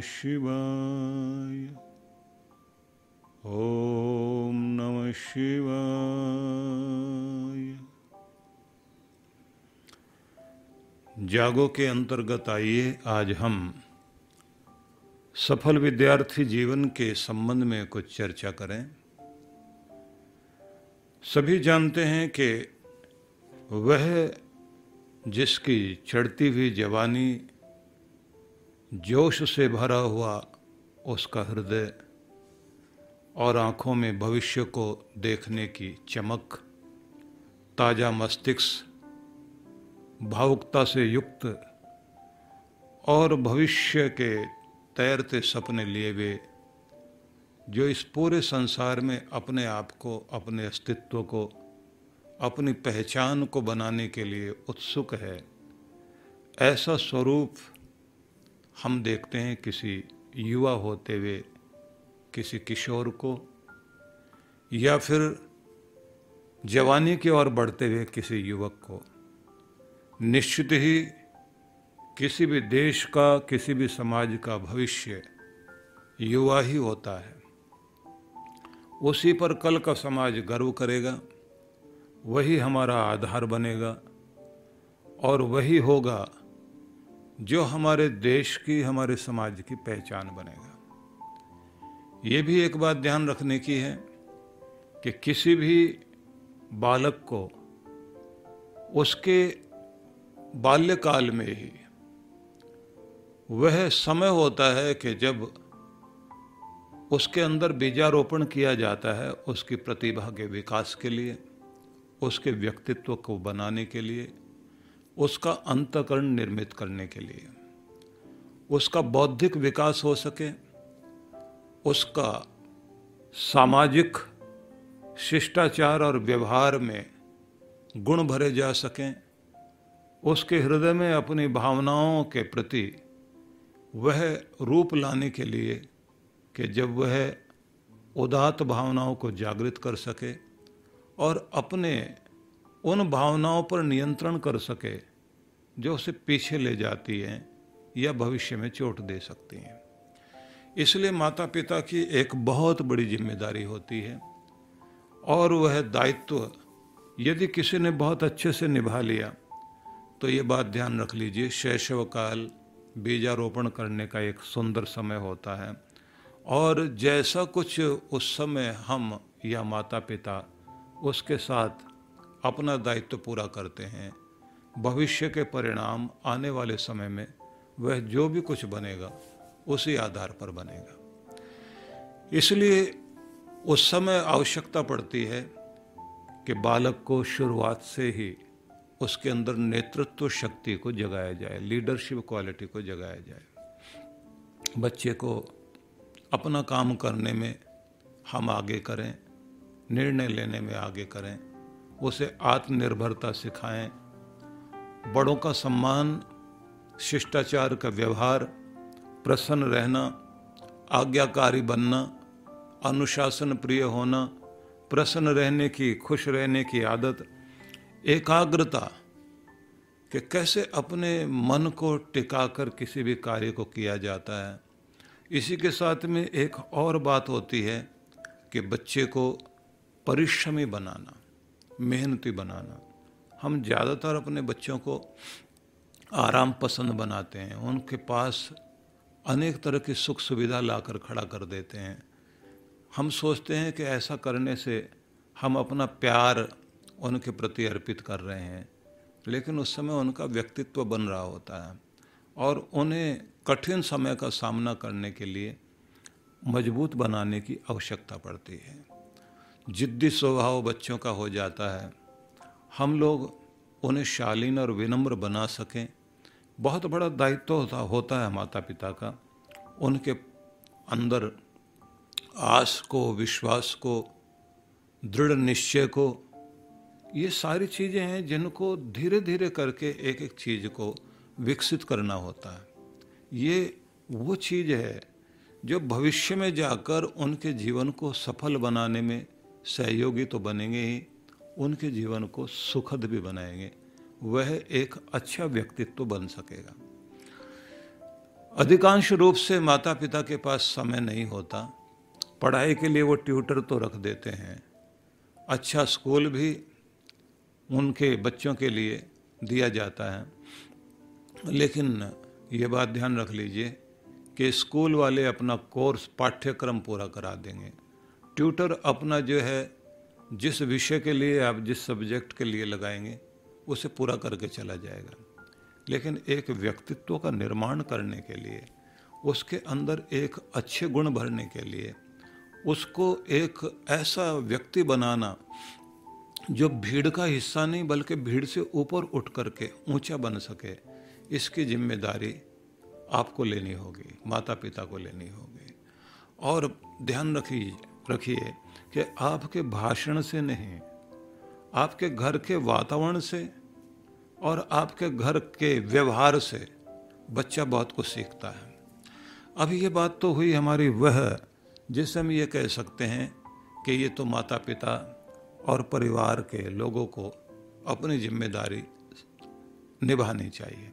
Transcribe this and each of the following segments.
शिवाय। ओम नमः शिवाय। जागो के अंतर्गत आइए, आज हम सफल विद्यार्थी जीवन के संबंध में कुछ चर्चा करें। सभी जानते हैं कि वह जिसकी चढ़ती हुई जवानी जोश से भरा हुआ उसका हृदय और आँखों में भविष्य को देखने की चमक, ताज़ा मस्तिष्क, भावुकता से युक्त और भविष्य के तैरते सपने लिए हुए, जो इस पूरे संसार में अपने आप को, अपने अस्तित्व को, अपनी पहचान को बनाने के लिए उत्सुक है, ऐसा स्वरूप हम देखते हैं किसी युवा होते हुए, किसी किशोर को, या फिर जवानी की ओर बढ़ते हुए किसी युवक को। निश्चित ही किसी भी देश का, किसी भी समाज का भविष्य युवा ही होता है। उसी पर कल का समाज गर्व करेगा, वही हमारा आधार बनेगा, और वही होगा जो हमारे देश की, हमारे समाज की पहचान बनेगा। ये भी एक बात ध्यान रखने की है कि किसी भी बालक को उसके बाल्यकाल में ही वह समय होता है कि जब उसके अंदर बीजारोपण किया जाता है उसकी प्रतिभा के विकास के लिए, उसके व्यक्तित्व को बनाने के लिए उसका अंतकरण निर्मित करने के लिए। उसका बौद्धिक विकास हो सके। उसका सामाजिक शिष्टाचार और व्यवहार में गुण भरे जा सकें। उसके हृदय में अपनी भावनाओं के प्रति वह रूप लाने के लिए कि जब वह उदात भावनाओं को जागृत कर सके और अपने उन भावनाओं पर नियंत्रण कर सके, जो उसे पीछे ले जाती हैं या भविष्य में चोट दे सकती हैं। इसलिए माता पिता की एक बहुत बड़ी ज़िम्मेदारी होती है, और वह दायित्व यदि किसी ने बहुत अच्छे से निभा लिया तो ये बात ध्यान रख लीजिए शैशव काल बीजारोपण करने का एक सुंदर समय होता है, और जैसा कुछ उस समय हम या माता पिता उसके साथ अपना दायित्व पूरा करते हैं। भविष्य के परिणाम आने वाले समय में वह जो भी कुछ बनेगा, उसी आधार पर बनेगा। इसलिए उस समय आवश्यकता पड़ती है कि बालक को शुरुआत से ही उसके अंदर नेतृत्व शक्ति को जगाया जाए लीडरशिप क्वालिटी को जगाया जाए। बच्चे को अपना काम करने में हम आगे करें, निर्णय लेने में आगे करें। उसे आत्मनिर्भरता सिखाएँ। बड़ों का सम्मान, शिष्टाचार का व्यवहार, प्रसन्न रहना, आज्ञाकारी बनना, अनुशासन प्रिय होना, प्रसन्न रहने की, खुश रहने की आदत, एकाग्रता कि कैसे अपने मन को टिकाकर किसी भी कार्य को किया जाता है। इसी के साथ में एक और बात होती है कि बच्चे को परिश्रमी बनाना। मेहनती बनाना। हम ज़्यादातर अपने बच्चों को आराम पसंद बनाते हैं। उनके पास अनेक तरह की सुख सुविधा लाकर खड़ा कर देते हैं। हम सोचते हैं कि ऐसा करने से हम अपना प्यार उनके प्रति अर्पित कर रहे हैं, लेकिन उस समय उनका व्यक्तित्व बन रहा होता है और उन्हें कठिन समय का सामना करने के लिए मज़बूत बनाने की आवश्यकता पड़ती है। जिद्दी स्वभाव बच्चों का हो जाता है। हम लोग उन्हें शालीन और विनम्र बना सकें। बहुत बड़ा दायित्व होता होता है माता पिता का। उनके अंदर आस को, विश्वास को, दृढ़ निश्चय को, ये सारी चीज़ें हैं जिनको धीरे धीरे करके एक एक चीज़ को विकसित करना होता है। ये वो चीज़ है जो भविष्य में जाकर उनके जीवन को सफल बनाने में सहयोगी तो बनेंगे ही, उनके जीवन को सुखद भी बनाएँगे। वह एक अच्छा व्यक्तित्व बन सकेगा। अधिकांश रूप से माता पिता के पास समय नहीं होता। पढ़ाई के लिए वो ट्यूटर तो रख देते हैं। अच्छा स्कूल भी उनके बच्चों के लिए दिया जाता है। लेकिन ये बात ध्यान रख लीजिए कि स्कूल वाले अपना कोर्स, पाठ्यक्रम पूरा करा देंगे। ट्यूटर अपना जो है, जिस विषय के लिए आप जिस सब्जेक्ट के लिए लगाएँगे, उसे पूरा करके चला जाएगा। लेकिन एक व्यक्तित्व का निर्माण करने के लिए, उसके अंदर एक अच्छे गुण भरने के लिए, उसको एक ऐसा व्यक्ति बनाना, जो भीड़ का हिस्सा नहीं, बल्कि भीड़ से ऊपर उठ करके ऊँचा बन सके, इसकी ज़िम्मेदारी आपको लेनी होगी माता पिता को लेनी होगी। और ध्यान रखिए रखिए कि आपके भाषण से नहीं, आपके घर के वातावरण से और आपके घर के व्यवहार से बच्चा बहुत कुछ सीखता है। अब ये बात तो हुई हमारी वह जिससे हम ये कह सकते हैं कि ये तो माता पिता और परिवार के लोगों को अपनी ज़िम्मेदारी निभानी चाहिए।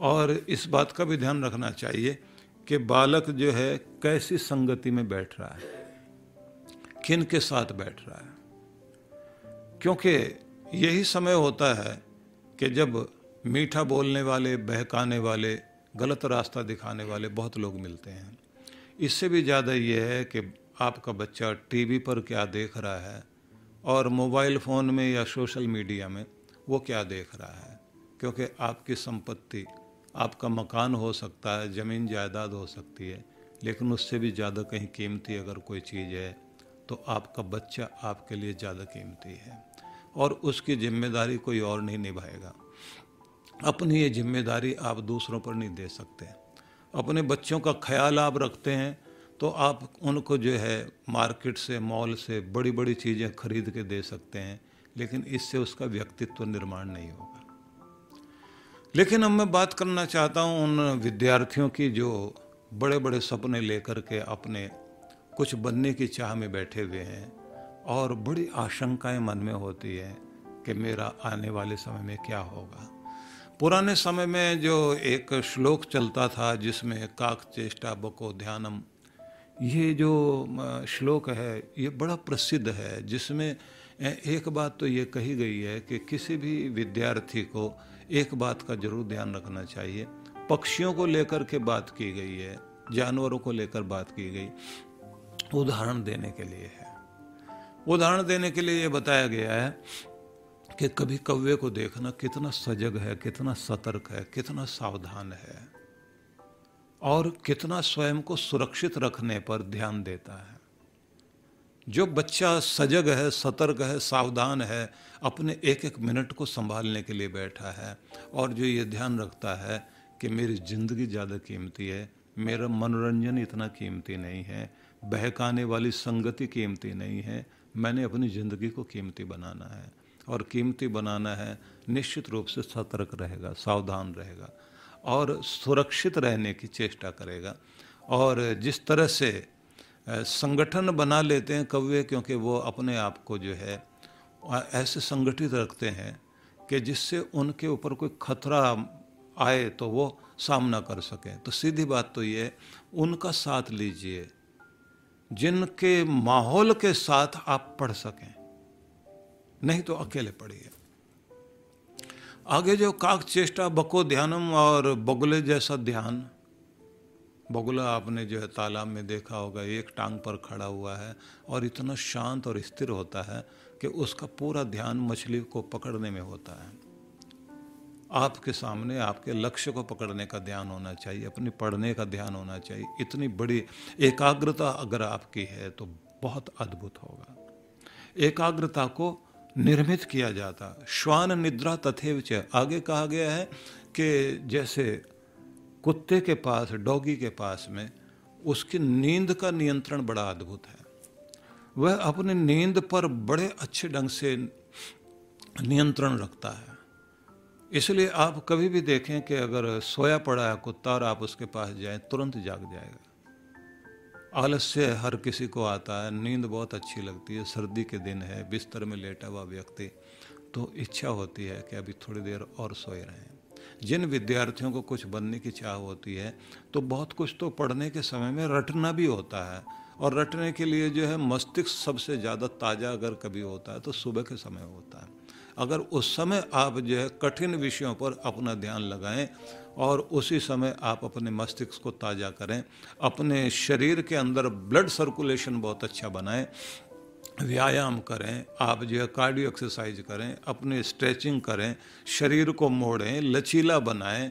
और इस बात का भी ध्यान रखना चाहिए कि बालक जो है कैसी संगति में बैठ रहा है। किन के साथ बैठ रहा है? क्योंकि यही समय होता है कि जब मीठा बोलने वाले, बहकाने वाले, गलत रास्ता दिखाने वाले बहुत लोग मिलते हैं। इससे भी ज़्यादा ये है कि आपका बच्चा टीवी पर क्या देख रहा है और मोबाइल फ़ोन में या सोशल मीडिया में वो क्या देख रहा है? क्योंकि आपकी संपत्ति, आपका मकान हो सकता है, ज़मीन जायदाद हो सकती है, लेकिन उससे भी ज़्यादा कहीं कीमती अगर कोई चीज़ है तो आपका बच्चा आपके लिए ज़्यादा कीमती है और उसकी ज़िम्मेदारी कोई और नहीं निभाएगा। अपनी ये ज़िम्मेदारी आप दूसरों पर नहीं दे सकते। अपने बच्चों का ख्याल आप रखते हैं तो आप उनको जो है मार्केट से, मॉल से बड़ी बड़ी चीज़ें खरीद के दे सकते हैं, लेकिन इससे उसका व्यक्तित्व निर्माण नहीं होगा। लेकिन अब मैं बात करना चाहता हूँ उन विद्यार्थियों की जो बड़े बड़े सपने लेकर के अपने कुछ बनने की चाह में बैठे हुए हैं और बड़ी आशंकाएँ मन में होती है कि मेरा आने वाले समय में क्या होगा। पुराने समय में जो एक श्लोक चलता था जिसमें काक चेष्टा बको ध्यानम, ये जो श्लोक है, ये बड़ा प्रसिद्ध है, जिसमें एक बात तो ये कही गई है कि किसी भी विद्यार्थी को एक बात का ज़रूर ध्यान रखना चाहिए। पक्षियों को लेकर के बात की गई है, जानवरों को लेकर बात की गई। उदाहरण देने के लिए है। उदाहरण देने के लिए ये बताया गया है कि कभी कौवे को देखना कितना सजग है, कितना सतर्क है, कितना सावधान है और कितना स्वयं को सुरक्षित रखने पर ध्यान देता है। जो बच्चा सजग है, सतर्क है, सावधान है, अपने एक एक मिनट को संभालने के लिए बैठा है और जो ये ध्यान रखता है कि मेरी ज़िंदगी ज़्यादा कीमती है, मेरा मनोरंजन इतना कीमती नहीं है बहकाने वाली संगति कीमती नहीं है। मैंने अपनी ज़िंदगी को कीमती बनाना है। और कीमती बनाना है, निश्चित रूप से सतर्क रहेगा, सावधान रहेगा और सुरक्षित रहने की चेष्टा करेगा। और जिस तरह से संगठन बना लेते हैं कव्य, क्योंकि वो अपने आप को जो है ऐसे संगठित रखते हैं कि जिससे उनके ऊपर कोई खतरा आए तो वो सामना कर सकें। तो सीधी बात तो ये उनका साथ लीजिए। जिनके माहौल के साथ आप पढ़ सकें। नहीं तो अकेले पढ़िए। आगे जो काक चेष्टा, बको ध्यानम और बगुले जैसा ध्यान। बगुला आपने जो है तालाब में देखा होगा, एक टांग पर खड़ा हुआ है और इतना शांत और स्थिर होता है कि उसका पूरा ध्यान मछली को पकड़ने में होता है। आपके सामने आपके लक्ष्य को पकड़ने का ध्यान होना चाहिए, अपनी पढ़ने का ध्यान होना चाहिए। इतनी बड़ी एकाग्रता अगर आपकी है तो बहुत अद्भुत होगा। एकाग्रता को निर्मित किया जाता। श्वान निद्रा तथेव च। आगे कहा गया है कि जैसे कुत्ते के पास, डॉगी के पास में उसकी नींद का नियंत्रण बड़ा अद्भुत है। वह अपनी नींद पर बड़े अच्छे ढंग से नियंत्रण रखता है। इसलिए आप कभी भी देखें कि अगर सोया पड़ा है, कुत्ता और आप उसके पास जाएँ, तुरंत जाग जाएगा। आलस्य हर किसी को आता है, नींद बहुत अच्छी लगती है, सर्दी के दिन है, बिस्तर में लेटा हुआ व्यक्ति तो इच्छा होती है कि अभी थोड़ी देर और सोए रहें। जिन विद्यार्थियों को कुछ बनने की चाह होती है तो बहुत कुछ तो पढ़ने के समय में रटना भी होता है, और रटने के लिए जो है, मस्तिष्क सबसे ज़्यादा ताज़ा अगर कभी होता है तो सुबह के समय होता है। अगर उस समय आप जो है कठिन विषयों पर अपना ध्यान लगाएँ और उसी समय आप अपने मस्तिष्क को ताज़ा करें, अपने शरीर के अंदर ब्लड सर्कुलेशन बहुत अच्छा बनाएँ, व्यायाम करें, आप जो है कार्डियो एक्सरसाइज करें, अपने स्ट्रेचिंग करें, शरीर को मोड़ें, लचीला बनाएँ,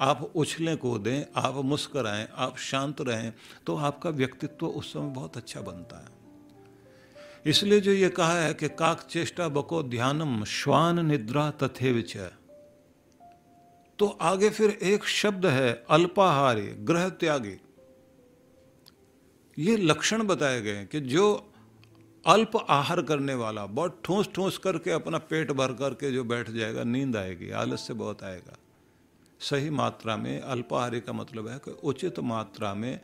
आप उछलें कूदें, आप मुस्कराएँ, आप शांत रहें तो आपका व्यक्तित्व उस समय बहुत अच्छा बनता है। इसलिए जो ये कहा है कि काक चेष्टा बको ध्यानम, श्वान निद्रा तथे विच तो आगे फिर एक शब्द है, अल्पाहारी, ग्रह त्यागी। ये लक्षण बताए गए कि जो अल्प आहार करने वाला, बहुत ठोस ठोस करके अपना पेट भर करके जो बैठ जाएगा, नींद आएगी आलस से बहुत आएगा। सही मात्रा में, अल्पाहारी का मतलब है कि उचित मात्रा में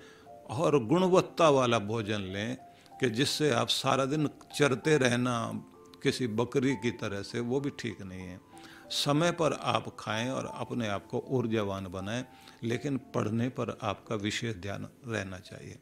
और गुणवत्ता वाला भोजन लें कि जिससे आप सारा दिन चरते रहना किसी बकरी की तरह से, वो भी ठीक नहीं है। समय पर आप खाएँ और अपने आप को ऊर्जावान बनाएँ, लेकिन पढ़ने पर आपका विशेष ध्यान रहना चाहिए।